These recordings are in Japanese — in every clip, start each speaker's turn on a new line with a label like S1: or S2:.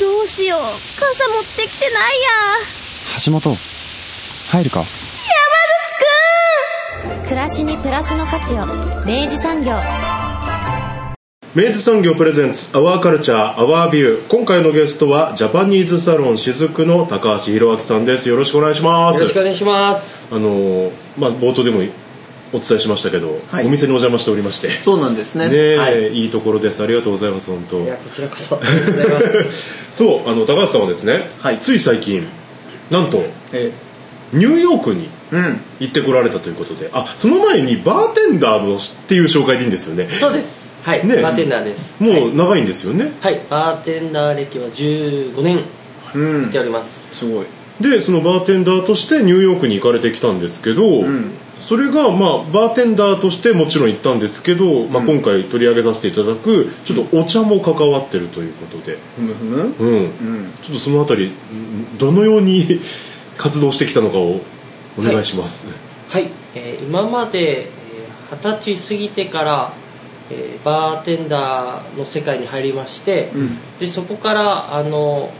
S1: どうしよう。傘持ってきてないや。
S2: 橋本、入るか？
S3: 暮らしにプラスの価値を。明治産業。
S4: 明治産業プレゼンツアワーカルチャーアワービュー今回のゲストはジャパニーズサロン雫の高橋弘明さんです。よろしくお願いします。
S5: よろしくお願いします。
S4: あのーまあ冒頭でもお伝えしましたけど、
S6: はい。
S4: お店にお邪魔しておりまして。
S6: そうなんですね。
S4: ねえ、
S6: はい。
S4: い、いところです。ありがとうございます本当。
S5: いや、こちらこそ。
S4: そうあの高橋さんはですね、
S6: はい。
S4: つい最近なんと
S6: え
S4: ニューヨークに
S6: うん。
S4: 行ってこられたということで。あその前にバーテンダーのっていう紹介でいいんですよね。
S5: そうです。はい、
S4: ね
S5: バーテンダーです。
S4: もう長いんですよね、
S5: はい、バーテンダー歴は15年
S6: うん。
S5: やっております。
S6: すごい。
S4: でそのバーテンダーとしてニューヨークに行かれてきたんですけど、
S6: ん
S4: それがまあバーテンダーとしてもちろん行ったんですけど、まあ、今回取り上げさせていただくちょっとお茶も関わってるということで、
S6: ふむふむ？
S4: うん。
S6: うん。
S4: ちょっとそのあたりんどのように活動してきたのかをお願いします、
S5: はい、えー今までえー二十、歳過ぎてから、えーバーテンダーの世界に入りまして、
S6: ん。
S5: でそこからあの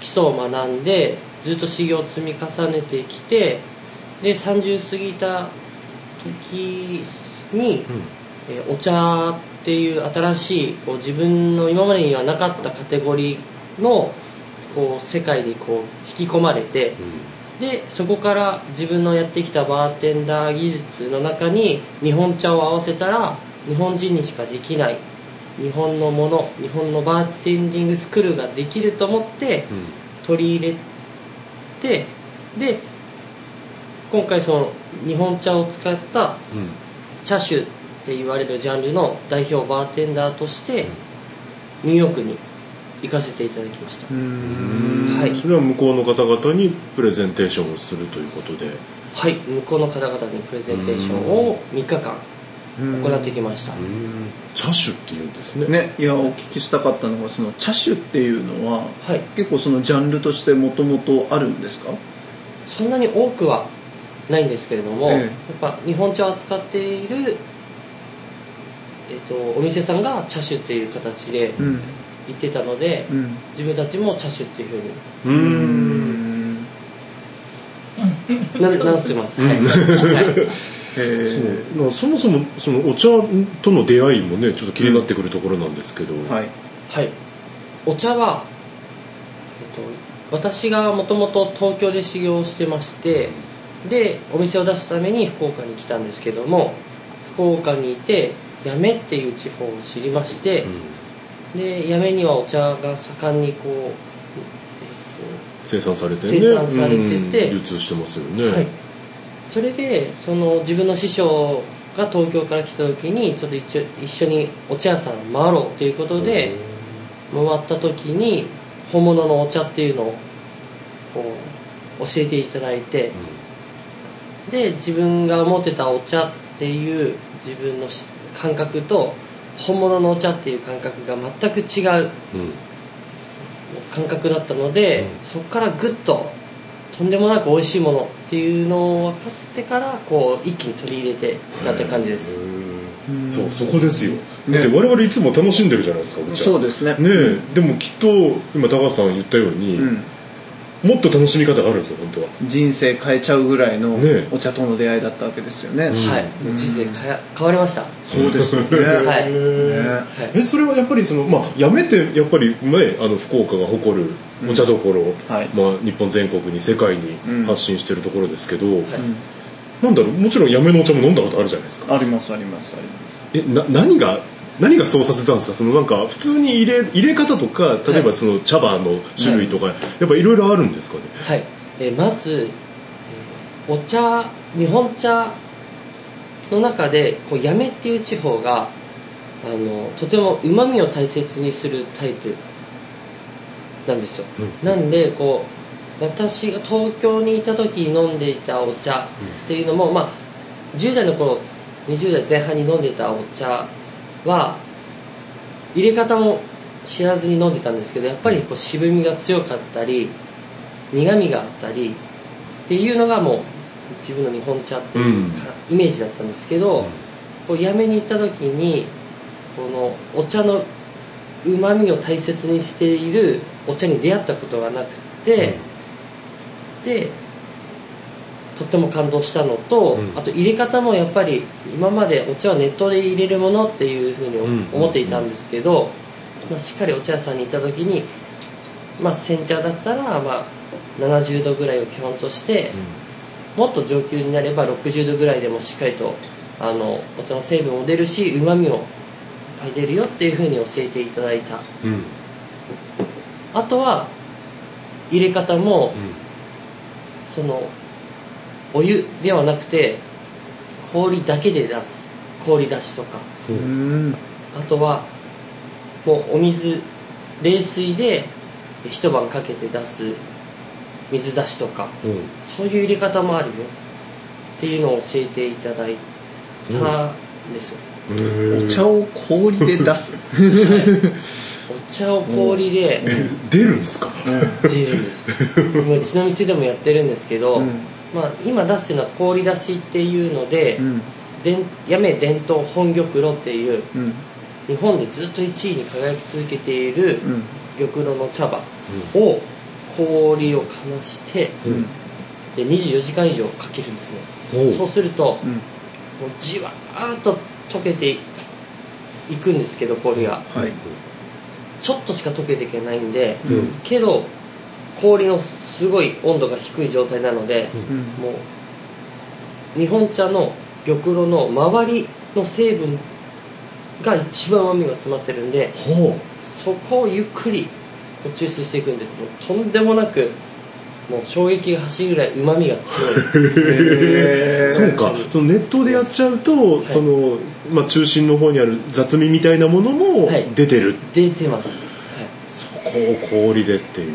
S5: 基礎を学んでずっと修行を積み重ねてきてで30過ぎた時に、えーお茶っていう新しいこう自分の今までにはなかったカテゴリーのこう世界にこう引き込まれて、でそこから自分のやってきたバーテンダー技術の中に日本茶を合わせたら日本人にしかできない日本のもの日本のバーテンディングスクールができると思って取り入れてで今回その日本茶を使った茶種って言われるジャンルの代表バーテンダーとしてニューヨークに行かせていただきました。はい。
S4: それは向こうの方々にプレゼンテーションをするということで。
S5: はい。向こうの方々にプレゼンテーションを3日間行ってきました。
S4: 茶種っていうんですね。
S6: ねいやお聞きしたかったのがその茶種っていうのは
S5: はい。
S6: 結構そのジャンルとしてもともとあるんですか？
S5: そんなに多くはないんですけれども、
S6: ええ。
S5: やっぱ日本茶を扱っている、えっとお店さんが茶種っていう形で
S6: うん。
S5: 言ってたので、
S6: うん。
S5: 自分たちも茶種っていうふうに。
S4: うーん。
S5: ななってます、はい。はい。
S6: へえ。
S4: そう。まあそもそもそのお茶との出会いもねちょっと気になってくるところなんですけど、
S6: はい。
S5: はい、お茶は、えっと、私がもともと東京で修行をしてましてでお店を出すために福岡に来たんですけども福岡にいて八女っていう地方を知りまして、で八女にはお茶が盛んにこう、
S4: 生産されてね。
S5: 生産されてて
S4: うん。流通してますよね、
S5: はい、それでその自分の師匠が東京から来た時にちょっと一緒一緒にお茶屋さん回ろうということで回った時に本物のお茶っていうのをこう教えていただいて、で自分が持ってたお茶っていう自分のし感覚と本物のお茶っていう感覚が全く違う
S4: うん。
S5: 感覚だったので、そこからグッととんでもなく美味しいものっていうのを分かってからこう一気に取り入れてたって感じです、
S4: そうそこですよ、
S6: ね。
S4: だって我々いつも楽しんでるじゃないですかお茶。
S6: そうですね。
S4: ねえ。でもきっと今高橋さん言ったように、
S6: うん
S4: もっと楽しみ方があるんですよ本当は。
S6: 人生変えちゃうぐらいの
S4: ね
S6: お茶との出会いだったわけですよね、
S5: はい。もう人生変や変わりました。
S6: そうですよね。
S5: はい。
S6: ね。
S4: えそれはやっぱりそのまあやめてやっぱりねあの福岡が誇るお茶どころ、
S6: はい。
S4: まあ、日本全国に世界に
S6: うん。
S4: 発信してるところですけど、
S5: はい。
S4: なんだろうもちろんやめのお茶も飲んだことあるじゃないですか。
S6: ありますありますあります。
S4: えな何が何がそうさせたんですか？そのなんか普通に入れ入れ方とか例えばその茶葉の種類とか、やっぱいろいろあるんですかね？
S5: はい、えーまず、えーお茶日本茶の中でこう八女っていう地方があのとてもうまみを大切にするタイプなんですよ、
S4: うん。
S5: なんでこう私が東京にいた時に飲んでいたお茶っていうのも、まあ、10代の頃20代前半に飲んでいたお茶は入れ方も知らずに飲んでたんですけどやっぱりこう渋みが強かったり苦みがあったりっていうのがもう自分の日本茶っていうか、イメージだったんですけど、こうやめに行った時にこのお茶のうまみを大切にしているお茶に出会ったことがなくて、でとっても感動したのと、
S4: うん。
S5: あと入れ方もやっぱり今までお茶は熱湯で入れるものっていうふうに
S4: うん。
S5: 思っていたんですけど、まあ、しっかりお茶屋さんに行った時に、まあ、煎茶だったら、まあ、70度ぐらいを基本として、もっと上級になれば60度ぐらいでもしっかりとあのお茶の成分も出るしうまみもいっぱい出るよっていうふうに教えていただいた。
S4: うん。
S5: あとは入れ方も、そのお湯ではなくて氷だけで出す。氷出しとか。
S6: うん。
S5: あとはもうお水冷水で一晩かけて出す。水出しとか。
S4: うん。
S5: そういう入れ方もあるよ。っていうのを教えていただいたんですよ、
S4: うん。
S6: お茶を氷で出す。
S5: お茶を氷で
S4: 出るんですか？
S5: 出るんです。うちの店でもやってるんですけど、
S6: うん
S5: まあ、今出してるのは氷出しっていうので、
S6: うん。
S5: でん八女伝統本玉露っていう
S6: うん。
S5: 日本でずっと1位に輝き続けている
S6: うん。
S5: 玉露の茶葉を氷をかまして、
S4: うん。
S5: で24時間以上かけるんですね。そうすると、
S6: うん。
S5: もうじわーっと溶けていくんですけど氷が
S6: はい。
S5: ちょっとしか溶けていけないんで、
S4: うん。
S5: けど氷のすごい温度が低い状態なので、
S6: うん。
S5: もう日本茶の玉露の周りの成分が一番甘みが詰まってるんで
S4: ほ
S5: そこをゆっくりこう抽出していくんでもうとんでもなくもう衝撃が走るぐらいうまみが強い。
S4: うそうか。そのネットでやっちゃうと、その、まあ、中心の方にある雑味みたいなものも
S5: はい。
S4: 出てる、
S5: 出てます、はい。
S4: そこを氷でっていうね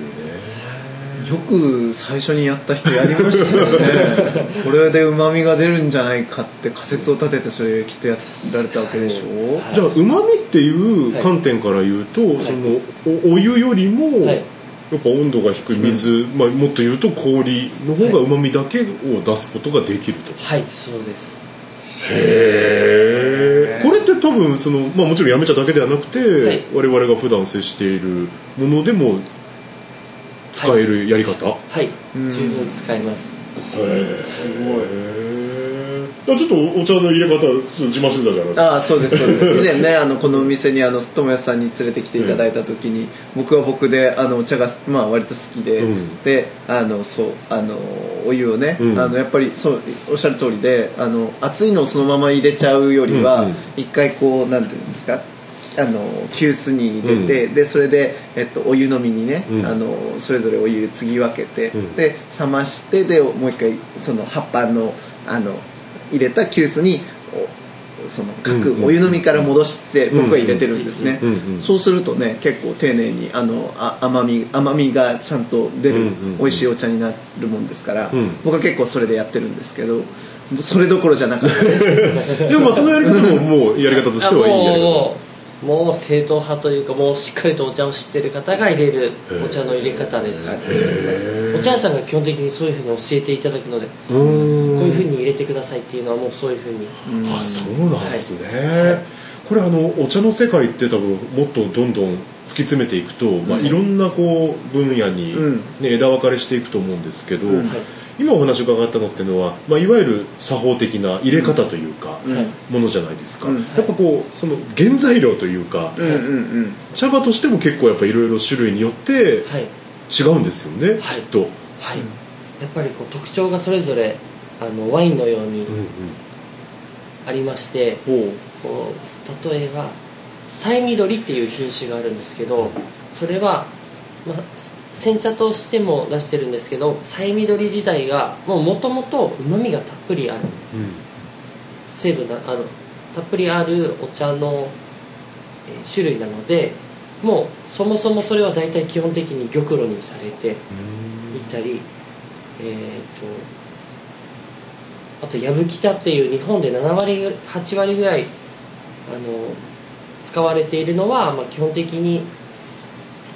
S6: よく最初にやった人やりましたよね。これでうまみが出るんじゃないかって仮説を立ててそれきっとやられたわけでしょ。
S5: はい。
S4: じゃあうまみっていう観点から言うと、そのおお湯よりも、
S5: はい。
S4: やっぱ温度が低い水、まあ、もっと言うと氷の方がうまみだけを出すことができると、
S5: はいそうです。
S4: へえこれって多分その、まあ、もちろんやめちゃだけではなくて、
S5: はい。
S4: 我々が普段接しているものでも使えるやり方、
S5: はい。
S6: うん。
S5: 十分使います。
S6: すごい。
S4: あちょっとお茶の入れ方ちょっと自慢してたじゃないですか
S6: ああそうですそうです。以前ねあのこのお店にあの友安さんに連れてきていただいた時に、僕は僕であのお茶が、まあ、割と好きで、
S4: うん。
S6: であのそうあのお湯をね、
S4: うん。
S6: あのやっぱりそうおっしゃる通りであの熱いのをそのまま入れちゃうよりは、
S4: うんうん。
S6: 一回こうなんていうんですか？あの急須に入れて、でそれで、えっと、お湯飲みにね、
S4: うん。
S6: あのそれぞれお湯継ぎ分けて、
S4: うん。
S6: で冷ましてでもう一回その葉っぱのあの入れた急須におその各
S4: うんうん
S6: お湯飲みから戻して
S4: うん。
S6: 僕は入れてるんですね、
S4: うんうん
S6: そうするとね結構丁寧にあのあ甘み甘みがちゃんと出る
S4: うんうんうん。
S6: 美味しいお茶になるもんですから、
S4: うん。
S6: 僕は結構それでやってるんですけどそれどころじゃなかった。
S4: でもまあそのやり方ももうやり方としてはいいやり方
S5: もう正統派というかもうしっかりとお茶を知ってる方が入れるお茶の入れ方です。お茶屋さんが基本的にそういうふうに教えていただくのでこういうふうに入れてくださいっていうのはもうそういうふうに。
S4: あそうなん。ですね、これあのお茶の世界って多分もっとどんどん突き詰めていくと、まあ、いろんなこう分野に、
S6: うん
S4: ね枝分かれしていくと思うんですけど、
S6: うん
S5: はい
S4: 今お話伺ったのっていうのは、まあ、いわゆる作法的な入れ方というか、ものじゃないですか、
S6: うん。
S4: やっぱこうその原材料というか、
S6: うんうんうん。
S4: 茶葉としても結構やっぱいろいろ種類によって
S5: はい。
S4: 違うんですよね、
S5: はい。
S4: きっと、
S5: はい。やっぱりこう特徴がそれぞれあのワインのように
S4: うんうん。
S5: ありまして
S6: ほう。
S5: こう例えばサイミドリっていう品種があるんですけどそれは、まあ、煎茶としても出してるんですけどサイミドリ自体がもともとうまみがたっぷりある。成分なあのたっぷりあるお茶の、えー種類なのでもうそもそもそれは大体基本的に玉露にされていたりえー、とあと矢吹田っていう日本で7割8割ぐらいあの使われているのは、まあ、基本的に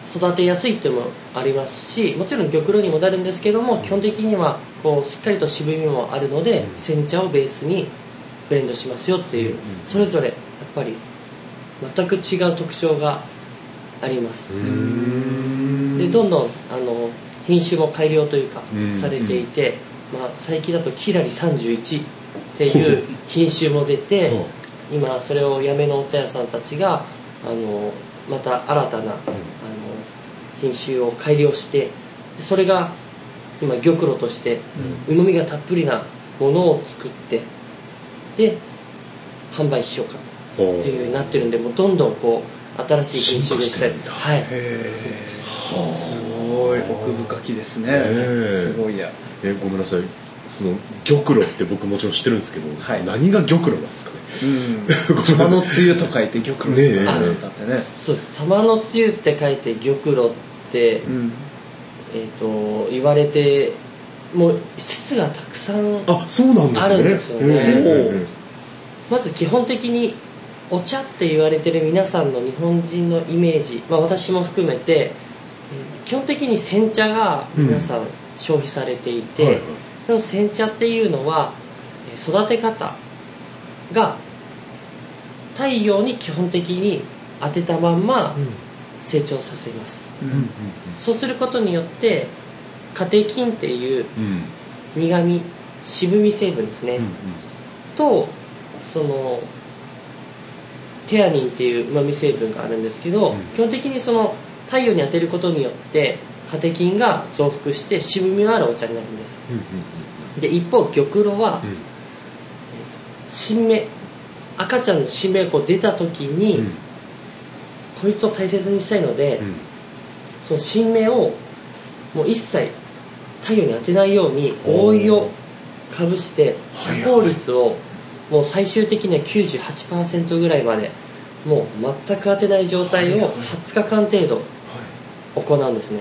S5: 育てやすいっていうのもありますしもちろん玉露にもなるんですけども基本的にはこうしっかりと渋みもあるので煎茶をベースにブレンドしますよっていうそれぞれやっぱり全く違う特徴があります。でどんどんあの品種も改良というか
S4: うん
S5: されていて、まあ、最近だとキラリ31っていう品種も出て今それをやめのお茶屋さんたちがあのまた新たな、品種を改良してでそれが今玉露としてうまみがたっぷりなものを作ってで販売しようか
S4: ほう。
S5: っていうようになってるんでもうどんどんこう新しい品種でしたり。はい。
S6: へえすごい奥深きですね。
S4: え。
S6: すごいや。
S4: えごめんなさい。その玉露って僕もちろん知ってるんですけど、
S6: はい。
S4: 何が玉露なんですかね？
S6: うん。玉のつゆと書いて玉露
S4: ね。
S6: ね
S5: そうです。玉のつゆって書いて玉露って、
S6: うん。
S5: えー、と言われてもう説がたくさん
S4: あ
S5: るんですよね。
S4: ええ
S5: まず基本的にお茶って言われてる皆さんの日本人のイメージ、まあ、私も含めてえー基本的に煎茶が皆さん消費されていて、
S4: はいはい。
S5: 煎茶っていうのはえー育て方が太陽に基本的に当てたまんま成長させます、
S6: うん
S5: そうすることによってカテキンっていう
S4: うん
S5: 苦味渋み成分ですね、
S4: うん
S5: とそのテアニンっていううまみ成分があるんですけど、
S4: うん。
S5: 基本的にその太陽に当てることによってカテキンが増幅して渋みのあるお茶になるんです。で一方玉露は
S4: うん。
S5: 新芽赤ちゃんの新芽がこう出た時に、
S4: うん。
S5: こいつを大切にしたいので、
S4: うん
S5: その新芽をもう一切太陽に当てないように覆いをかぶして遮光率をもう最終的には98%ぐらいまでもう全く当てない状態を20日間程度行うんですね。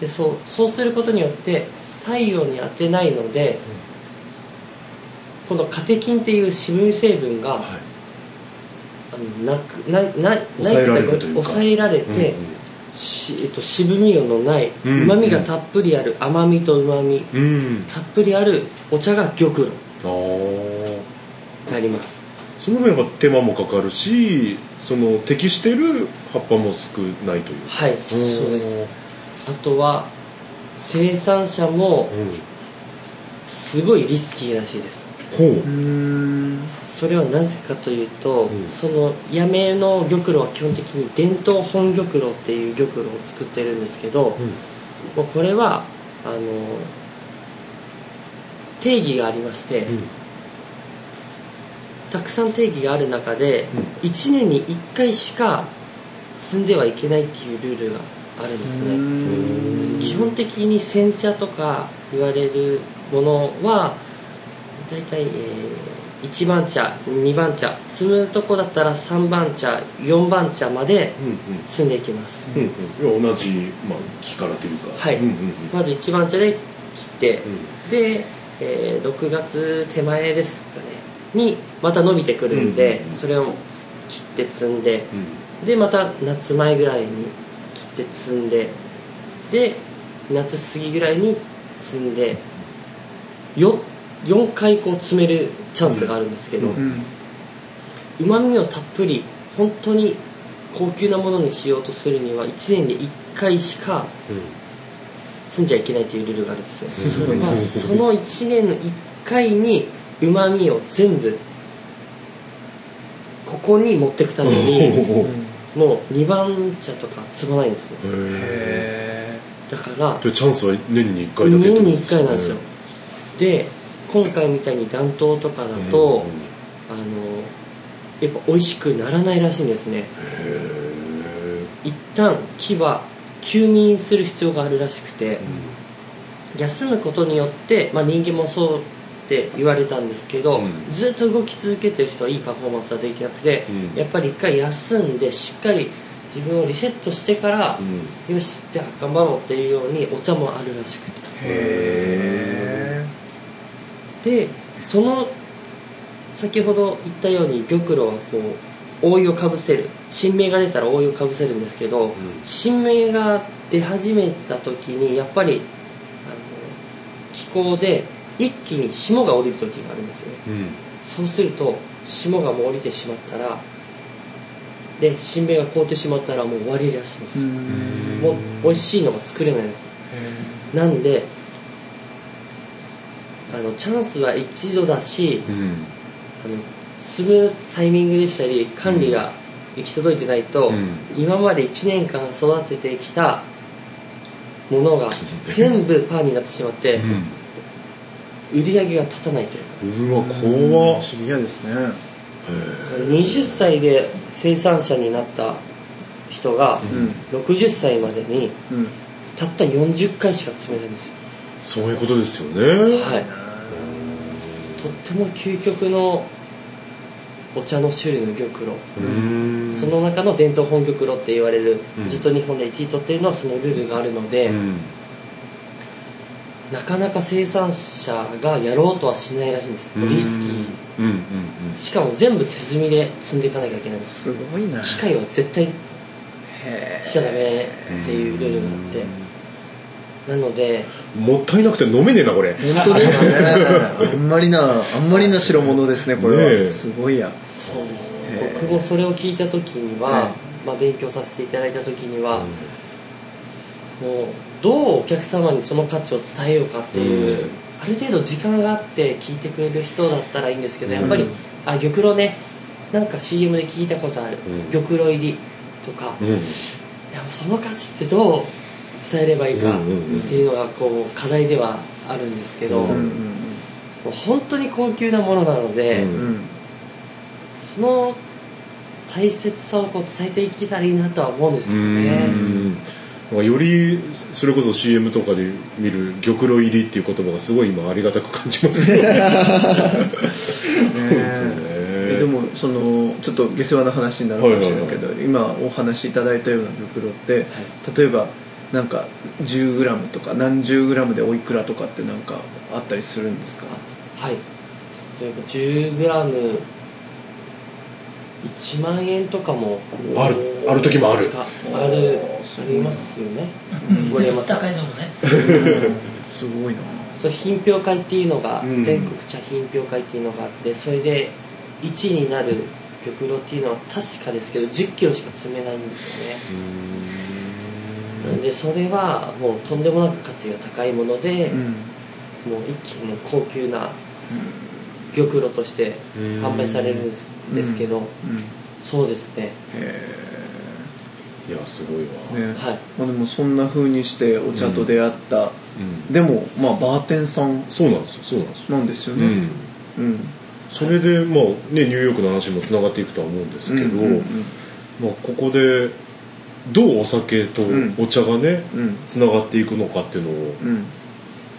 S5: でそうそうすることによって太陽に当てないので、このカテキンっていう渋み成分が、
S4: はい。
S5: あのなくななない
S4: 抑えられるというか。
S5: 抑えられて、
S4: うんうん
S5: しえっと、渋みのない
S4: う
S5: まみがたっぷりある甘みとうまみ
S4: うん。
S5: たっぷりあるお茶が玉露。
S4: あー。
S5: になります。
S4: その分やっぱ手間もかかるしその適してる葉っぱも少ないという。か
S5: はいそうです。あとは生産者も
S4: うん。
S5: すごいリスキーらしいですそれはなぜかというと、
S4: うん。
S5: その八女の玉露は基本的に伝統本玉露っていう玉露を作ってるんですけど、もうこれはあの定義がありまして、
S4: うん。
S5: たくさん定義がある中で、1年に1回しか積んではいけないっていうルールがあるんですね。基本的に煎茶とか言われるものは大体、えー、1番茶2番茶。積むとこだったら3番茶4番茶まで
S4: うん
S5: 積んでいきます、
S4: うんうん。うん同じ、まあ、木からというか。
S5: はい。
S4: うんうんうん。
S5: まず1番茶で切って、
S4: うん。
S5: で、えー6月手前ですかね。にまた伸びてくるんで、
S4: うん
S5: それを切って積んで
S4: うん。
S5: でまた夏前ぐらいに切って積んでで夏過ぎぐらいに積んでよ4回こう詰めるチャンスがあるんですけど
S4: うん。
S5: うまみをたっぷり本当に高級なものにしようとするには1年に1回しか積んじゃいけないというルールがあるんですよ。
S4: すごい
S5: それはその1年の1回にうまみを全部ここに持ってくためにもう2番茶とか積まないんですよ。
S4: へ
S6: へ
S5: だから
S4: えチャンスは年に1回だけってこと
S5: 年に1回なんですよ。で今回みたいに暖冬とかだと、あのやっぱ美味しくならないらしいんですね。一旦木は休眠する必要があるらしくて、休むことによって、まあ、人間もそうって言われたんですけど、
S4: うん。
S5: ずっと動き続けてる人はいいパフォーマンスはできなくて、
S4: うん。
S5: やっぱり一回休んでしっかり自分をリセットしてから、よしじゃあ頑張ろうっていうようにお茶もあるらしくて。
S6: へ
S5: でその先ほど言ったように玉露はこう覆いをかぶせる。新芽が出たら覆いをかぶせるんですけど、新芽が出始めた時にやっぱりあの気候で一気に霜が降りる時があるんですよね。
S4: うん。
S5: そうすると霜がもう降りてしまったらで新芽が凍ってしまったらもう終わりらしいんですよ。もう美味しいのが作れないんですなんであのチャンスは一度だし
S4: うん。
S5: あの積むタイミングでしたり管理が行き届いてないと、
S4: うん。
S5: 今まで1年間育ててきたものが全部パーになってしまって、売り上げが立たないというか。
S4: うんうわ怖っ。
S6: シビアですね。
S5: 20歳で生産者になった人が
S6: うん。
S5: 60歳までに
S6: うん。
S5: たった40回しか積めないんですよ
S4: そういうことですよね。
S5: はい。とっても究極のお茶の種類の玉露。
S4: うん。
S5: その中の伝統本玉露って言われる、
S4: うん。
S5: ずっと日本で1位取ってるのはそのルールがあるので、
S4: うん。
S5: なかなか生産者がやろうとはしないらしいんです。リスキー。
S4: うんうん
S5: しかも全部手積みで積んでいかなきゃいけないんです。
S6: すごいな。
S5: 機械は絶対
S6: へ
S5: しちゃダメっていうルールがあってなので
S4: うんもったいなくて飲めねえなこれ。
S6: 本当ですね。あんまりなあんまりな代物ですねこれは、
S4: ねえ。
S6: すごいや。
S5: そうです
S6: へー
S5: 僕もそれを聞いた時には、
S6: ね
S5: まあ、勉強させていただいた時には、もうどうお客様にその価値を伝えようかっていう、
S4: うん。
S5: ある程度時間があって聞いてくれる人だったらいいんですけどやっぱり、
S4: うん
S5: あ玉露ねなんか CM で聞いたことある、
S4: うん。
S5: 玉露入りとか、
S4: うん。
S5: いやその価値ってどう伝えればいいかっていうのがこう課題ではあるんですけど、
S4: うん
S5: も
S6: うん。
S5: う本当に高級なものなので、
S4: うん
S6: うん。うん
S5: その大切さをこう伝えていけたらいいなとは思うんですけど
S4: う
S5: ね
S4: ん。まあよりそれこそ CM とかで見る玉露入りっていう言葉がすごい今ありがたく感じますね。
S6: え。でもそのちょっと下世話な話になるかもしれないけど、今お話しいただいたような玉露って、例えばなんか 10g とか何十 g でおいくらとかってなんかあったりするんですか？
S5: はい。例えば 10g1 万円とかも
S4: ある。ある時もある。
S5: ある。ありますよね。森山さん
S7: 高いのもね。
S6: すごいな。
S5: そう品評会っていうのが、
S4: うん。
S5: 全国茶品評会っていうのがあってそれで1位になる玉露っていうのは確かですけど1 0キロしか積めないんですよねでそれはもうとんでもなく価値が高いもので、
S6: うん。
S5: もう一気に高級な玉露として販売されるんです,、ですけど
S6: うん。
S5: そうですね。
S4: いやすごいわ、
S6: ね。
S5: はい。
S6: まあ、でもそんな風にしてお茶と出会った、
S4: うん。
S6: でもまあバーテンさん
S4: そうなんですよそうなんですよ、
S6: なんですよね。
S4: うん、
S6: うん。
S4: それでまあねニューヨークの話もつながっていくとは思うんですけど、
S6: うんうん。
S4: まあ、ここでどうお酒とお茶がね
S6: うん。
S4: つながっていくのかっていうのを
S6: うん。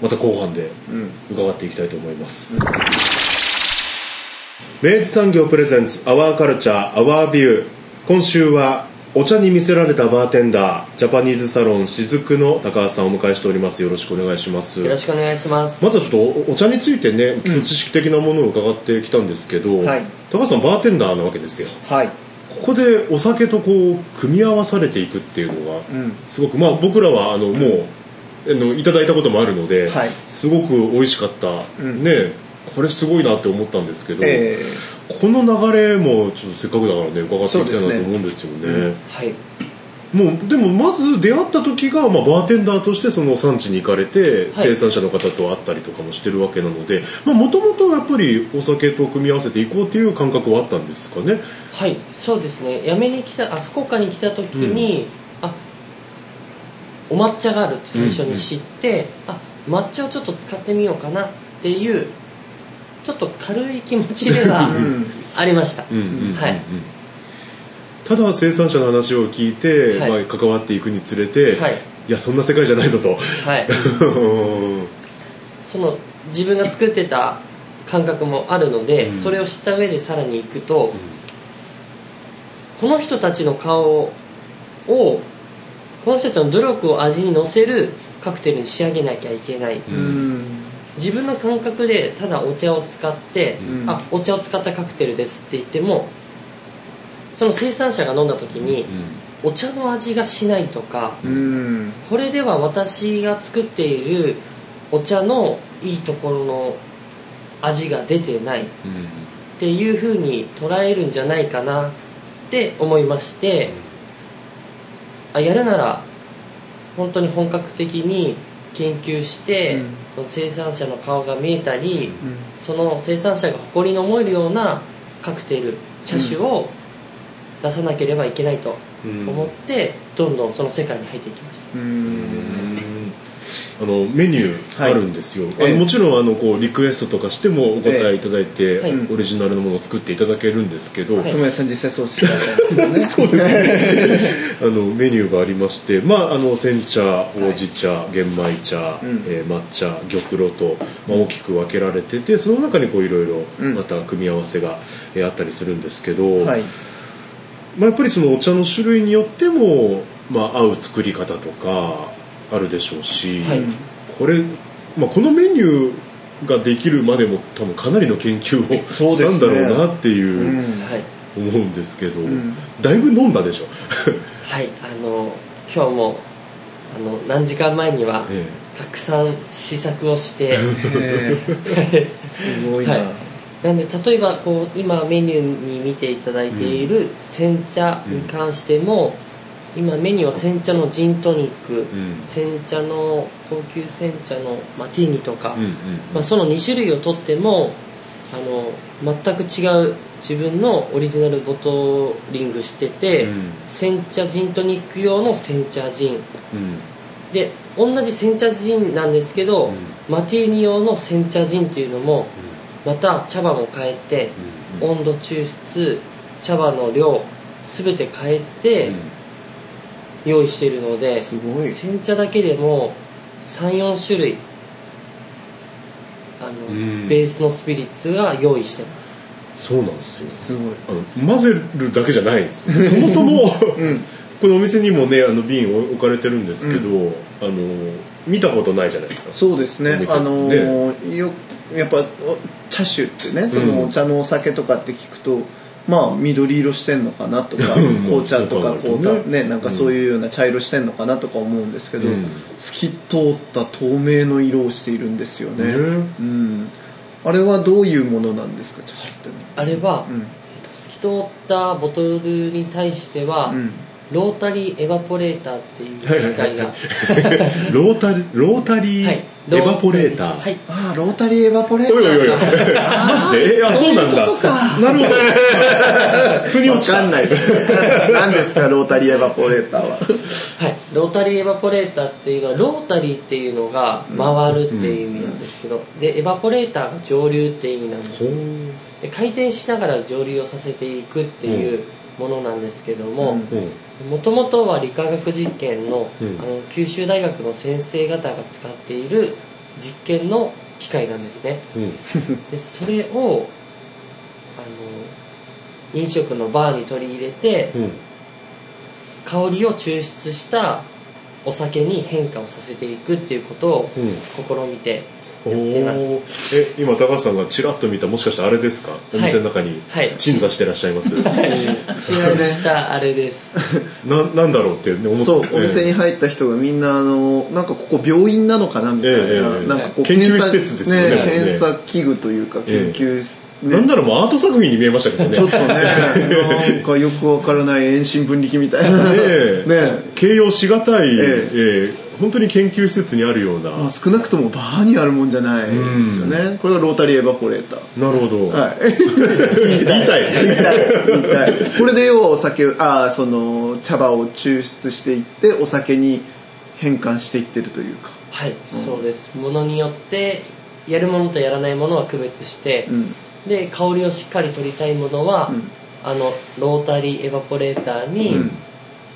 S4: また後半で
S6: うん。
S4: 伺っていきたいと思います、明治産業プレゼンツアワーカルチャーアワービュー今週はお茶に魅せられたバーテンダージャパニーズサロン雫の高橋さんをお迎えしております。よろしくお願いします。
S5: よろしくお願いします。
S4: まずはちょっとおお茶についてね基礎知識的なものを伺ってきたんですけど、
S6: はい。
S4: 高橋さんバーテンダーなわけですよ。
S6: はい
S4: ここでお酒とこう組み合わされていくっていうのが
S6: うん。
S4: すごくまあ僕らはあのもうあのいただいたこともあるので、
S6: はい。
S4: すごく美味しかった、
S6: ん。
S4: ねこれすごいなって思ったんですけど、
S6: え
S4: この流れもちょっとせっかくだからね伺っていきたいなと思うんですよね。
S5: はい
S4: もうでもまず出会った時が、まあ、バーテンダーとしてその産地に行かれて、生産者の方と会ったりとかもしてるわけなのでもともとやっぱりお酒と組み合わせていこうっていう感覚はあったんですかね？
S5: はいそうですね。辞めに来たあ福岡に来た時に、あお抹茶があるって最初に知って、あ抹茶をちょっと使ってみようかなっていうちょっと軽い気持ちではありました、
S4: うんうんうんうん。
S5: はい
S4: ただ生産者の話を聞いて、
S5: はい。
S4: まあ、関わっていくにつれて、
S5: はい。
S4: いやそんな世界じゃないぞと。
S5: はい。その自分が作ってた感覚もあるので、それを知った上でさらに行くと、この人たちの顔をこの人たちの努力を味に乗せるカクテルに仕上げなきゃいけない、
S6: うん。
S5: 自分の感覚でただお茶を使って、
S6: うん。
S5: あお茶を使ったカクテルですって言ってもその生産者が飲んだ時に、お茶の味がしないとか、
S6: うん。
S5: これでは私が作っているお茶のいいところの味が出てないっていう風に捉えるんじゃないかなって思いましてあやるなら本当に本格的に研究して、
S6: うん。
S5: その生産者の顔が見えたり、その生産者が誇りに思えるようなカクテル茶種を出さなければいけないと思って、どんどんその世界に入っていきました。
S6: うん。
S4: あのメニューあるんですよ、
S6: ええ
S4: あのもちろんあのこうリクエストとかしてもお答えいただいて、
S5: ええはい
S4: オリジナルのものを作っていただけるんですけど、
S5: はい。
S6: 友也さん実際そうしてらっしゃるんですよね。
S4: そうですね。あのメニューがありまして、まあ、あの煎茶ほうじ茶、玄米茶、
S6: うん。
S4: えー抹茶玉露と、まあ、大きく分けられててその中にこういろいろ
S6: うん。
S4: また組み合わせが、えーあったりするんですけど、
S6: はい
S4: まあ、やっぱりそのお茶の種類によっても、まあ、合う作り方とかあるでしょうし、
S5: はい。
S4: これ、まあ、このメニューができるまでも多分かなりの研究を
S6: そうですね。
S4: したんだろうなっていうう、
S6: ん
S5: はい、
S4: 思うんですけど、
S6: ん。
S4: だいぶ飲んだでしょ、
S5: はい、あの今日もあの何時間前には
S4: え。
S5: たくさん試作をして。
S6: ええ。すごいな、
S5: はいなんで例えばこう今メニューに見ていただいている煎茶に関しても、今メニューは煎茶のジントニック、
S4: ん。
S5: 煎茶の高級煎茶のマティーニとか、
S4: うんうん
S5: まあ、その2種類をとってもあの全く違う自分のオリジナルボトリングしてて、
S4: うん。
S5: 煎茶ジントニック用の煎茶ジン。
S4: うん。
S5: で同じ煎茶ジンなんですけど、マティーニ用の煎茶ジンっていうのもまた茶葉も変えて、温度抽出茶葉の量全て変えて用意しているので、煎茶だけでも34種類あの、
S4: うん。
S5: ベースのスピリッツが用意してます。
S4: そうなんですよ。
S6: すごい。
S4: あの混ぜるだけじゃないんです。よ そもそも、このお店にもねあの瓶置かれてるんですけど、あの見たことないじゃないですか。
S6: そうですね。
S4: お店。
S6: あのーよやっぱお茶種ってねそのお茶のお酒とかって聞くと、まあ緑色してんのかなとか
S4: うん。
S6: 紅茶とか紅茶ねなんかそういうような茶色してんのかなとか思うんですけど、
S4: うん。
S6: 透き通った透明の色をしているんですよね、
S4: ね。
S6: うん、あれはどういうものなんですか茶種って
S5: あれは、
S6: うん。
S5: えっと透き通ったボトルに対しては、
S6: うん
S5: ロータリーエバポレーターっていう機械が。
S4: ロータリロータリー
S5: はい。
S4: エバポレーター、
S5: はい。
S6: ああロータリーエバポレーター。
S4: おいおいおい。マジで？えあそうなんだ。なるほど。腑に
S6: わ
S4: 落ちた。
S6: かんないです。何ですかロータリーエバポレーターは？
S5: はい、ロータリーエバポレーターっていうのはロータリーっていうのが回るっていう意味なんですけど、でエバポレーターが上流っていう意味なんですで回転しながら上流をさせていくっていうものなんですけども
S4: うん。
S5: もともとは理化学実験の,、
S4: うん。
S5: あの九州大学の先生方が使っている実験の機械なんですね。
S4: うん。
S5: でそれをあの飲食のバーに取り入れて
S4: うん。
S5: 香りを抽出したお酒に変化をさせていくっていうことを
S4: うん。
S5: 試みて
S4: お
S5: やっています、
S4: ー。え今高橋さんがちらっと見たもしかしてあれですか？お店の中に
S5: はい。
S4: 鎮座してらっしゃいます、
S5: シェアしたあれです。
S4: ななんだろうって、ね、思って。
S6: そうお店に入った人がみんなあのなんかここ病院なのかなみたいな、
S4: ええええ
S6: なんかこう
S4: 研究施設ですよねね
S6: 検査器具というか研究室、ね。
S4: なんだろうもうアート作品に見えましたけどね。
S6: ちょっとねなんかよくわからない遠心分離機みたいな。
S4: ねえ。
S6: ね
S4: 形容しがたい、え。
S6: え
S4: え本当に研究施設にあるような、
S6: まあ、少なくともバーにあるもんじゃないですよね。これがロータリーエバポレーター。
S4: なるほど、
S6: はい。
S4: 言いたい。
S6: 言いたい。言いたい。これで要はお酒をああその茶葉を抽出していってお酒に変換していってるというか。
S5: はい、そうです。ものによってやるものとやらないものは区別して、
S6: うん。
S5: で香りをしっかり取りたいものは、
S6: うん。
S5: あのロータリーエバポレーターに、
S6: うん。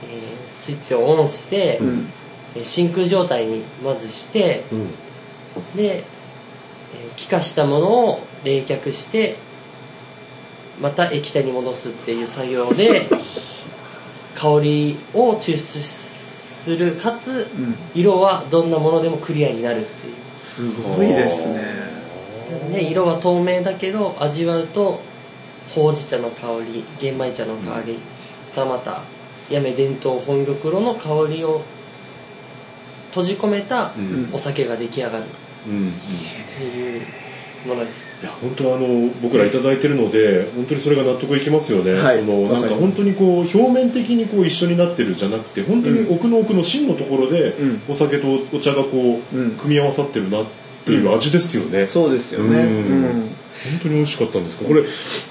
S5: えースイッチをオンして、真空状態にまずして
S4: うん。
S5: で、えー気化したものを冷却してまた液体に戻すっていう作業で香りを抽出するかつ、色はどんなものでもクリアになるっていう。
S6: すごい。ですね。
S5: で色は透明だけど味わうとほうじ茶の香り玄米茶の香り、またまた八女伝統本玉露の香りを閉じ込めたお酒が出来上がる。
S4: うん。
S5: っていうものです。
S4: いや本当あの僕ら頂いただいてるので本当にそれが納得いきますよね、
S6: はい。
S4: そのなん
S6: わか
S4: 本当にこう表面的にこう一緒になってるじゃなくて本当に奥の奥の芯のところで
S6: うん。
S4: お酒とお茶がこう、
S6: うん。
S4: 組み合わさってるなっていう味ですよね、
S6: そうですよね。
S4: うん。
S6: うん。
S4: 本当に美味しかったんですか？これ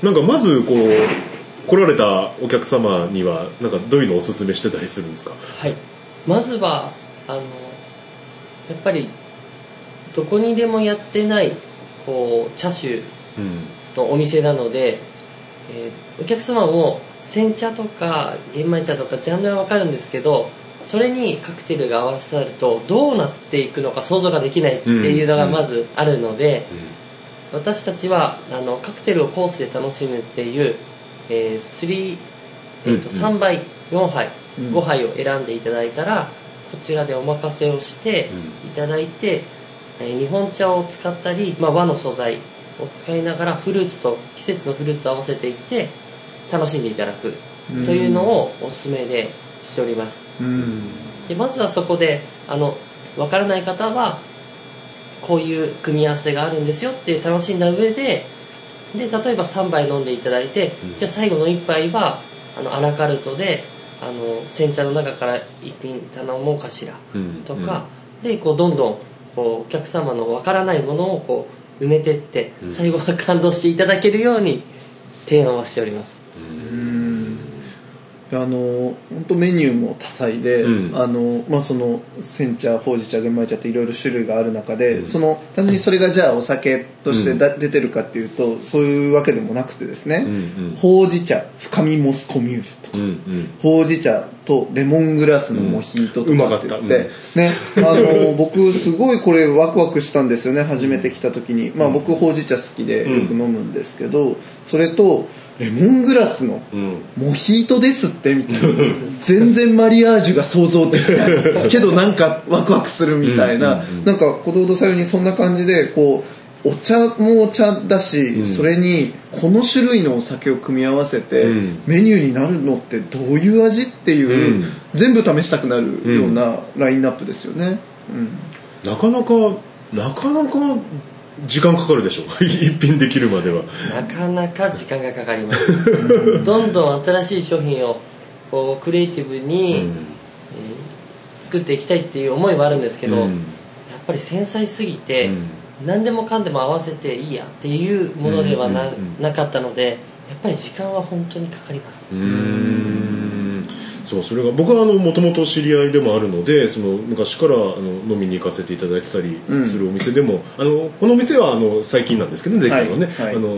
S4: なんかまずこう来られたお客様にはなんかどういうのをおすすめしてたりするんですか？
S5: はい。まずはあのやっぱりどこにでもやってないこう茶種
S4: うん
S5: のお店なので、えーお客様も煎茶とか玄米茶とかジャンルは分かるんですけどそれにカクテルが合わさるとどうなっていくのか想像ができないっていうのがまずあるので、私たちはあのカクテルをコースで楽しむっていう、えー3えーと
S4: うん
S5: 3杯4杯
S6: うん。
S5: 5杯を選んでいただいたらこちらでお任せをしていただいて、えー日本茶を使ったり、まあ、和の素材を使いながらフルーツと季節のフルーツを合わせていって楽しんでいただくというのをおすすめでしております。
S6: うん。
S5: でまずはそこであの分からない方はこういう組み合わせがあるんですよって楽しんだ上でで例えば3杯飲んでいただいて、じゃあ最後の1杯はあのアラカルトであの煎茶の中から1品頼もうかしら
S4: うん
S5: とか、でこうどんどんこうお客様の分からないものをこう埋めてって、最後は感動していただけるように提案はしております
S6: あの本当メニューも多彩で、
S4: うん。
S6: あのまあ、その煎茶ほうじ茶玄米茶っていろいろ種類がある中で、その単純にそれがじゃあお酒としてだ、出てるかっていうとそういうわけでもなくてですね、
S4: うんうん。
S6: ほうじ茶深みモスコミュールとか、
S4: うんうん。
S6: ほうじ茶とレモングラスのモヒートとかって言って、ね、あの僕すごいこれワクワクしたんですよね初めて来た時に、まあ、僕ほうじ茶好きでよく飲むんですけど、それとレモングラスの
S4: うん。
S6: モヒートですってみたいな。全然マリアージュが想像できない。けどなんかワクワクするみたいな、なんか小道さようにそんな感じでこうお茶もお茶だし、それにこの種類のお酒を組み合わせて、
S4: うん。
S6: メニューになるのってどういう味っていう、
S4: うん。
S6: 全部試したくなるようなラインナップですよね、うん。
S4: なかなかなかなか時間かかるでしょ 一品できるまでは。
S5: なかなか時間がかかります。どんどん新しい商品をこうクリエイティブに、えー作っていきたいっていう思いはあるんですけど、
S4: うん。
S5: やっぱり繊細すぎて、
S4: うん
S5: 何でもかんでも合わせていいやっていうものではな,、
S4: うんうんうん。
S5: なかったのでやっぱり時間は本当にかかります、
S4: うーん。そうそれが僕はもともと知り合いでもあるのでその昔からあの飲みに行かせていただいてたりするお店でも、あのこのお店はあの最近なんですけどねできたのね、
S6: はいはい。
S4: あの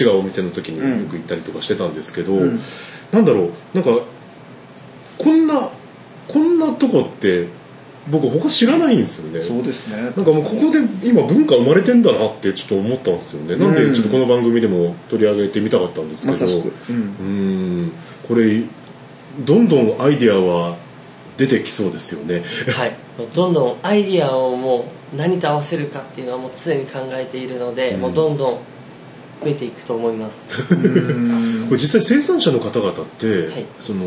S4: 違うお店の時によく行ったりとかしてたんですけど、
S6: ん。
S4: なんだろうなんかこんなこんなとこって僕他知らないんですよね。
S6: そうですね。
S4: なんかもうここで今文化生まれてんだなってちょっと思ったんですよね、なんでちょっとこの番組でも取り上げてみたかったんですけど。
S6: まさしく、うん。
S4: うん。これどんどんアイディアは出てきそうですよね。
S5: はい。どんどんアイディアをもう何と合わせるかっていうのはもう常に考えているので、もうどんどん増えていくと思います。
S4: これ実際生産者の方々って、
S5: はい。
S4: その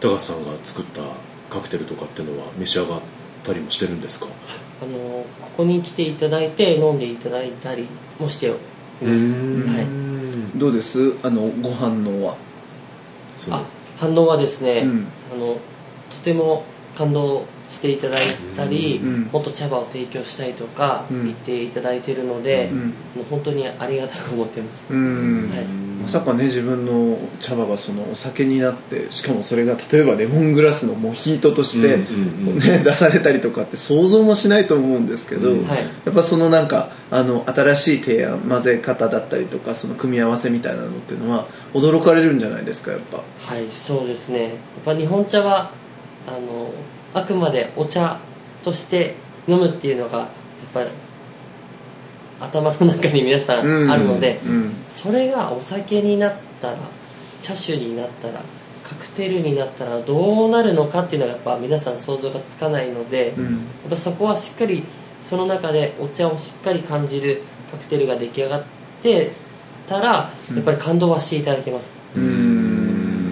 S4: 高橋さんが作ったカクテルとかっていうのは召し上がったりもしてるんですか？
S5: あのここに来ていただいて飲んでいただいたりもしています。はい。
S6: どうです？あのご反応は？
S5: あ反応はですね、
S6: うん。
S5: あのとても感動していただいたり、
S6: うん。
S5: もっと茶葉を提供したいとか
S6: うん。
S5: 言っていただいているので、
S6: ん。
S5: もう本当にありがたく思ってます、
S6: うん。
S5: はい。
S6: まさかね自分の茶葉がそのお酒になってしかもそれが例えばレモングラスのモヒートとして、
S4: うんうんうん。
S6: ね、出されたりとかって想像もしないと思うんですけど、
S4: うん。
S5: はい。
S6: やっぱそのなんかあの新しい提案混ぜ方だったりとかその組み合わせみたいなのっていうのは驚かれるんじゃないですかやっぱ。
S5: はいそうですね。やっぱ日本茶はあのあくまでお茶として飲むっていうのがやっぱ頭の中に皆さんあるので、
S6: うん
S5: それがお酒になったら茶種になったらカクテルになったらどうなるのかっていうのがやっぱ皆さん想像がつかないので、
S6: うん。
S5: やっぱそこはしっかりその中でお茶をしっかり感じるカクテルが出来上がってたらやっぱり感動はしていただけます、
S6: うん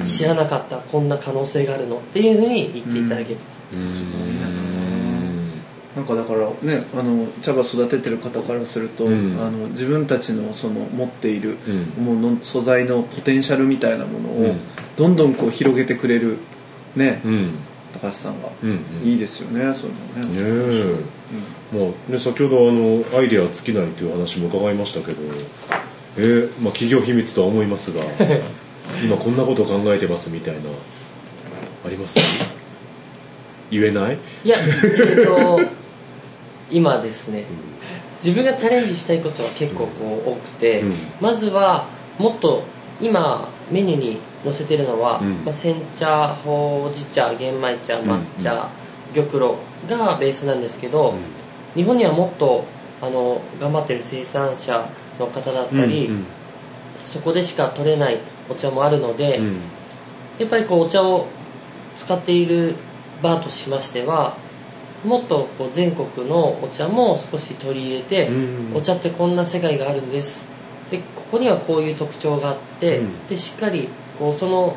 S5: 知らなかったこんな可能性があるのっていうふうに言っていただけます、
S6: なんかだからねあの茶葉育ててる方からすると、
S4: うん。
S6: あの自分たちのその持っている
S4: うん。
S6: もの素材のポテンシャルみたいなものを
S4: うん。
S6: どんどんこう広げてくれるね、
S4: うん。
S6: 高橋さんが、
S4: うんうん。
S6: いいですよねそういうのね。
S4: ねえ、まあね、先ほどあのアイデア尽きないという話も伺いましたけど、えーまあ、企業秘密とは思いますが 今こんなこと考えてますみたいなあります？言えない？
S5: いやえっと今ですね。自分がチャレンジしたいことは結構こう多くて、
S4: うん。
S5: まずはもっと今メニューに載せてるのは、
S4: うん。
S5: まあ、煎茶ほうじ茶玄米茶抹茶、玉露がベースなんですけど、日本にはもっとあの頑張ってる生産者の方だったり、
S4: うん。
S5: そこでしか取れないお茶もあるので、
S4: うん。
S5: やっぱりこうお茶を使っているバーとしましてはもっとこう全国のお茶も少し取り入れて、
S4: うん。
S5: お茶ってこんな世界があるんです。でここにはこういう特徴があって、
S4: うん。
S5: でしっかりこうその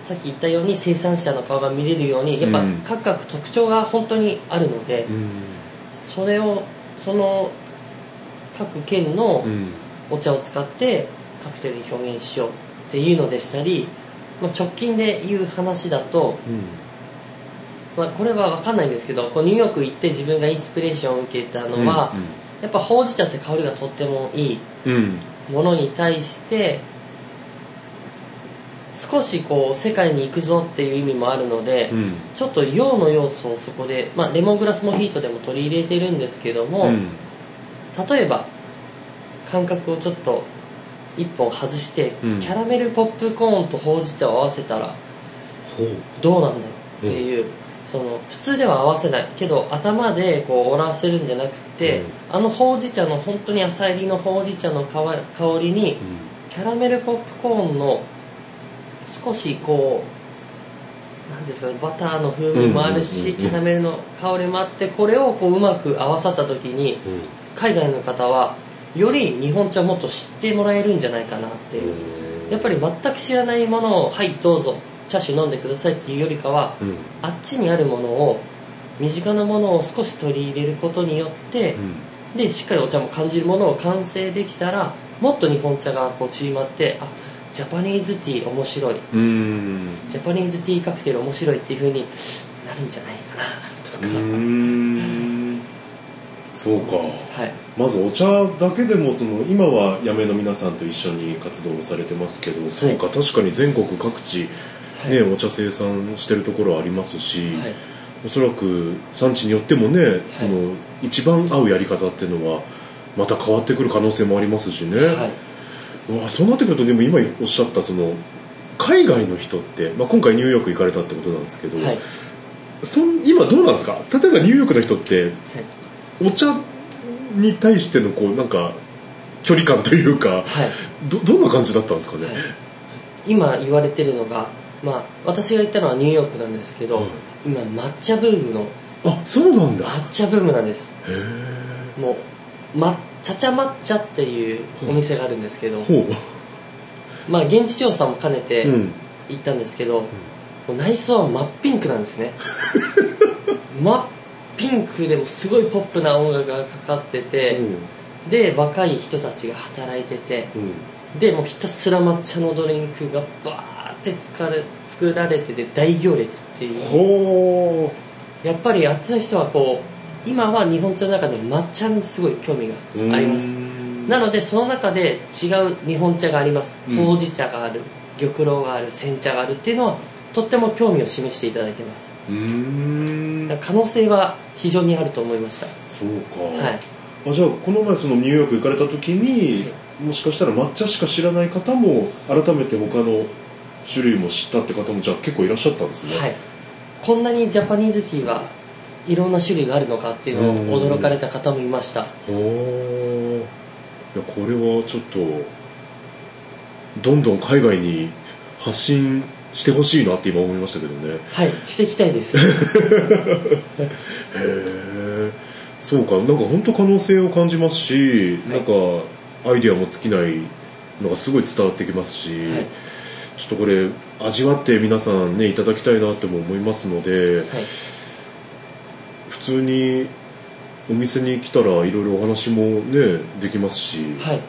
S5: さっき言ったように生産者の顔が見れるようにやっぱ
S4: うん
S5: 各々特徴が本当にあるので、
S4: うん。
S5: それをその各県の
S4: うん。
S5: お茶を使ってカクテルに表現しようっていうのでしたり、まあ、直近で言う話だと、まあ、これは分かんないんですけどこうニューヨーク行って自分がインスピレーションを受けたのは、やっぱほうじ茶って香りがとってもいい
S4: うん。うん
S5: ものに対して少しこう世界に行くぞっていう意味もあるので、
S4: うん。
S5: ちょっと洋の要素をそこで、まあ、レモングラスモヒートでも取り入れてるんですけども、
S4: うん。
S5: 例えば感覚をちょっと一本外して、
S4: うん。
S5: キャラメルポップコーンとほうじ茶を合わせたらどうなんだろうっていう、その普通では合わせない。けど頭でこう折らせるんじゃなくて、
S4: うん。
S5: あのほうじ茶の本当に浅入りのほうじ茶の香香りにキャラメルポップコーンの少しこうなんですかねバターの風味もあるし、
S4: うんうんうんうん。
S5: キャラメルの香りもあってこれをこううまく合わさった時に海外の方はより日本茶をもっと知ってもらえるんじゃないかなっていう。やっぱり全く知らないものを「はいどうぞ茶種飲んでください」っていうよりかは、
S4: うん。
S5: あっちにあるものを身近なものを少し取り入れることによって、でしっかりお茶も感じるものを完成できたらもっと日本茶がこう縮まってあジャパニーズティー面白い。
S4: うん。
S5: ジャパニーズティーカクテル面白いっていう風になるんじゃないかなとか、
S4: うんそうか。
S5: はい。
S4: まずお茶だけでもその今は八女の皆さんと一緒に活動をされてますけど、そうか確かに全国各地、
S5: はい。
S4: ねお茶生産してるところありますし、
S5: はい。
S4: おそらく産地によってもね、その一番合うやり方っていうのはまた変わってくる可能性もありますしね、
S5: はい。う
S4: わそうなってくるとでも今おっしゃったその海外の人って、まあ、今回ニューヨーク行かれたってことなんですけど、
S5: はい。
S4: そん今どうなんですか？例えばニューヨークの人ってお茶に対してのこうなんか距離感というか
S5: はい。
S4: どどんな感じだったんですかね、
S5: はい。今言われてるのが、まあ、私が行ったのはニューヨークなんですけど、
S4: はい
S5: 今抹茶ブームの
S4: あそうなんだ。
S5: 抹茶ブームなんです。
S4: へえ
S5: もう抹茶茶抹茶っていうお店があるんですけど、
S4: ほ
S5: まあ現地調査も兼ねて
S4: ううん。
S5: 行ったんですけど、もう内装は真っピンクなんですね。真っピンクでもすごいポップな音楽がかかってて、で若い人たちが働いてて
S4: うん。
S5: でもうひたすら抹茶のドリンクがバーって作られ作られてて大行列っていう。
S4: ほ
S5: やっぱりあっちの人はこう今は日本茶の中で抹茶にすごい興味が
S4: う
S5: あります。なのでその中で違う日本茶があります、
S4: うん。
S5: ほうじ茶がある玉露がある煎茶があるっていうのはとっても興味を示していただいてます。可能性は非常にあると思いました。
S4: そうか、
S5: はい。
S4: あじゃあこの前そのニューヨーク行かれた時に、もしかしたら抹茶しか知らない方も改めて他の種類も知ったって方もじゃあ結構いらっしゃったんですね。
S5: はい。こんなにジャパニーズティーはいろんな種類があるのかっていうのを驚かれた方もいました。
S4: ほー。いやこれはちょっとどんどん海外に発信してほしいなって今思いましたけどね。
S5: はいしていきたいです。
S4: へえそうかなんか本当可能性を感じますし、なんかアイディアも尽きないのがすごい伝わってきますし、
S5: はい。
S4: ちょっとこれ味わって皆さんねいただきたいなっても思いますので、
S5: はい。
S4: 普通にお店に来たらいろいろお話もねできますし、
S5: はい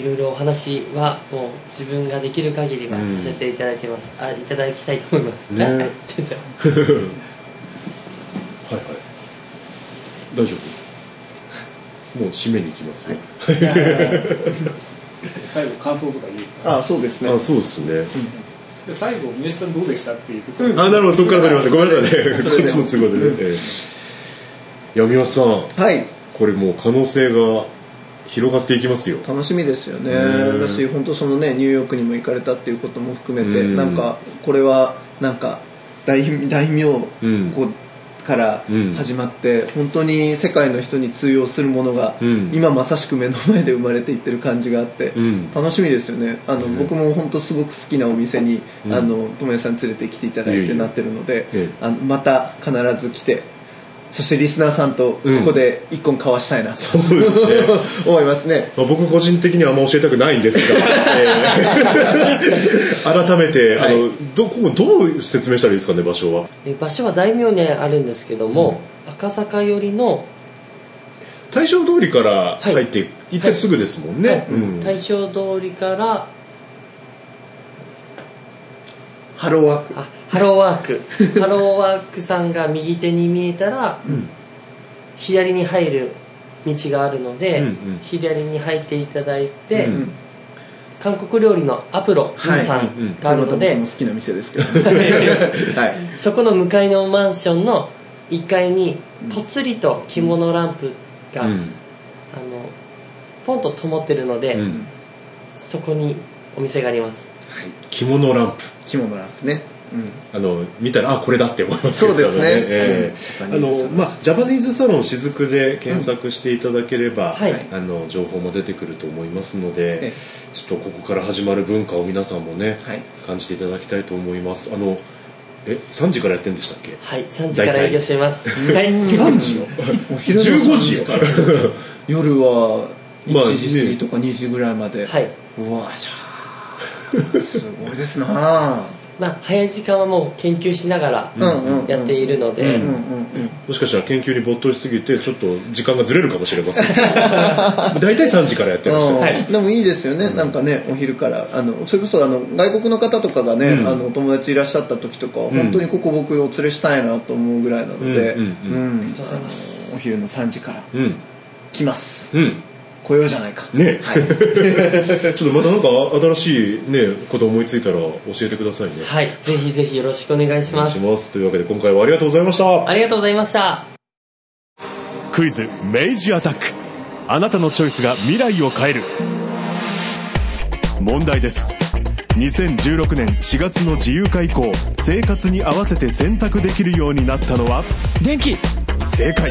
S5: いろいろお話はもう自分ができる限りはさせていただいてます、あいただきたいと思います。
S4: ね。
S5: はい。ちょっと。
S4: はいはい。大丈夫？もう締めに行きますよ、
S7: 最後感想とかいいですか？
S6: あそうですね。
S4: あそうですね、
S7: で最後宮下さんどうでしたっていうところ。
S4: あなるほど。そこから取りましたごめんなさいね。こっちの都合でね、ええいや宮下さん。
S6: はい。
S4: これもう可能性が広がっていきますよ。
S6: 楽しみですよね。
S4: ね
S6: だし本当そのねニューヨークにも行かれたっていうことも含めて
S4: うん。
S6: なんかこれはなんか大大名
S4: うん
S6: こうから
S4: うん。
S6: 始まって本当に世界の人に通用するものが
S4: うん。
S6: 今まさしく目の前で生まれていってる感じがあって
S4: うん。
S6: 楽しみですよね。あの僕も本当すごく好きなお店に
S4: うん。
S6: あの友也さん連れてきていただ
S4: い
S6: てなってるので
S4: ええ。
S6: あのまた必ず来てそしてリスナーさんとこ
S4: うん。
S6: こで一本交わしたいなと
S4: そうですね。
S6: 思いますね。
S4: まあ、僕個人的にはあんま教えたくないんですが、えー改めて、
S6: はい。
S4: あのどこどう説明したらいいですかね場所は？
S5: え場所は大名にあるんですけども、赤坂寄りの、
S4: 大正通りから
S5: はい。
S4: 入って行ってすぐですもんね、
S5: はい。
S4: うん。
S5: 大正通りから
S6: ハローワーク。
S5: あハローワーク。ハローワークさんが右手に見えたら、左に入る道があるので、
S4: うんうん。
S5: 左に入っていただいて、
S4: うん
S5: 韓国料理のアプロ
S6: はい。
S5: さんがあるの
S6: こ
S5: で、
S6: れまた僕も好きな店ですけど。はい。
S5: そこの向かいのマンションの1階にぽつりと着物ランプが、
S4: うん。
S5: あのポンと灯ってるので、
S4: うん。
S5: そこにお店があります。
S4: 着物ランプ。
S6: 着物ランプね。うん
S4: あの見たらあこれだって思います
S6: そうですね。
S4: ええ。
S6: うん。
S4: あのまあジャパニーズサロン雫で検索していただければ、
S5: はい。
S4: あの情報も出てくると思いますので、
S6: え
S4: ちょっとここから始まる文化を皆さんもね、
S6: はい。
S4: 感じていただきたいと思います。あのえ3時からやってんでしたっけ？
S5: はい3時から営業しています。はい
S4: 3時よ？
S6: お昼の
S4: 15時よ。
S6: 夜は
S4: まあ
S6: 1時過ぎとか2時ぐらいまで、
S5: はい。う
S6: わしゃー。すごいですなあ
S5: まあ早い時間はもう研究しながら
S6: うんうんうん
S5: やっているので、
S4: うん
S6: うんうんうん。
S4: もしかしたら研究に没頭しすぎてちょっと時間がずれるかもしれません。大体3時からやってらっしゃる、
S6: うん。
S5: はい。
S6: でもいいですよね、なんかねお昼から。あのそれこそあの外国の方とかがね、
S4: うん。
S6: あのお友達いらっしゃった時とかは、本当にここ僕お連れしたいなと思うぐらいなので、お昼の3時から
S4: うん
S6: 来ます
S4: うん
S6: 来ようじゃないか。
S4: ね、
S6: はい。
S4: ちょっとまたなんか新しいねこと思いついたら教えてくださいね。
S5: はい。ぜひぜひよろしくお願
S4: いします。というわけで今回はありがとうございました。
S5: ありがとうございました。
S8: クイズ明治アタック。あなたのチョイスが未来を変える。問題です。2016年4月の自由化以降生活に合わせて選択できるようになったのは？
S2: 電気。
S8: 正解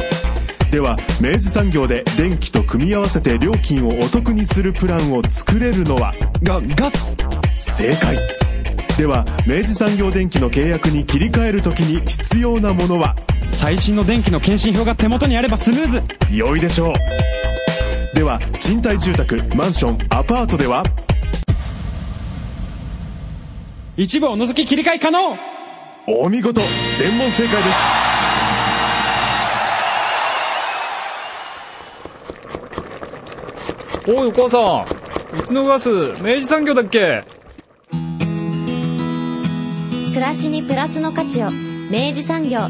S8: では明治産業で電気と組み合わせて料金をお得にするプランを作れるのは？
S2: がガス。
S8: 正解。では明治産業電機の契約に切り替えるときに必要なものは？
S2: 最新の電気の検針票が手元にあればスムーズ。
S8: 良いでしょう。では賃貸住宅マンションアパートでは？
S2: 一部を除き切り替え可能。
S8: お見事。全問正解です
S9: おいお母さん。うちのガス明治産業だっけ？
S3: 暮らしにプラスの価値を明治産業。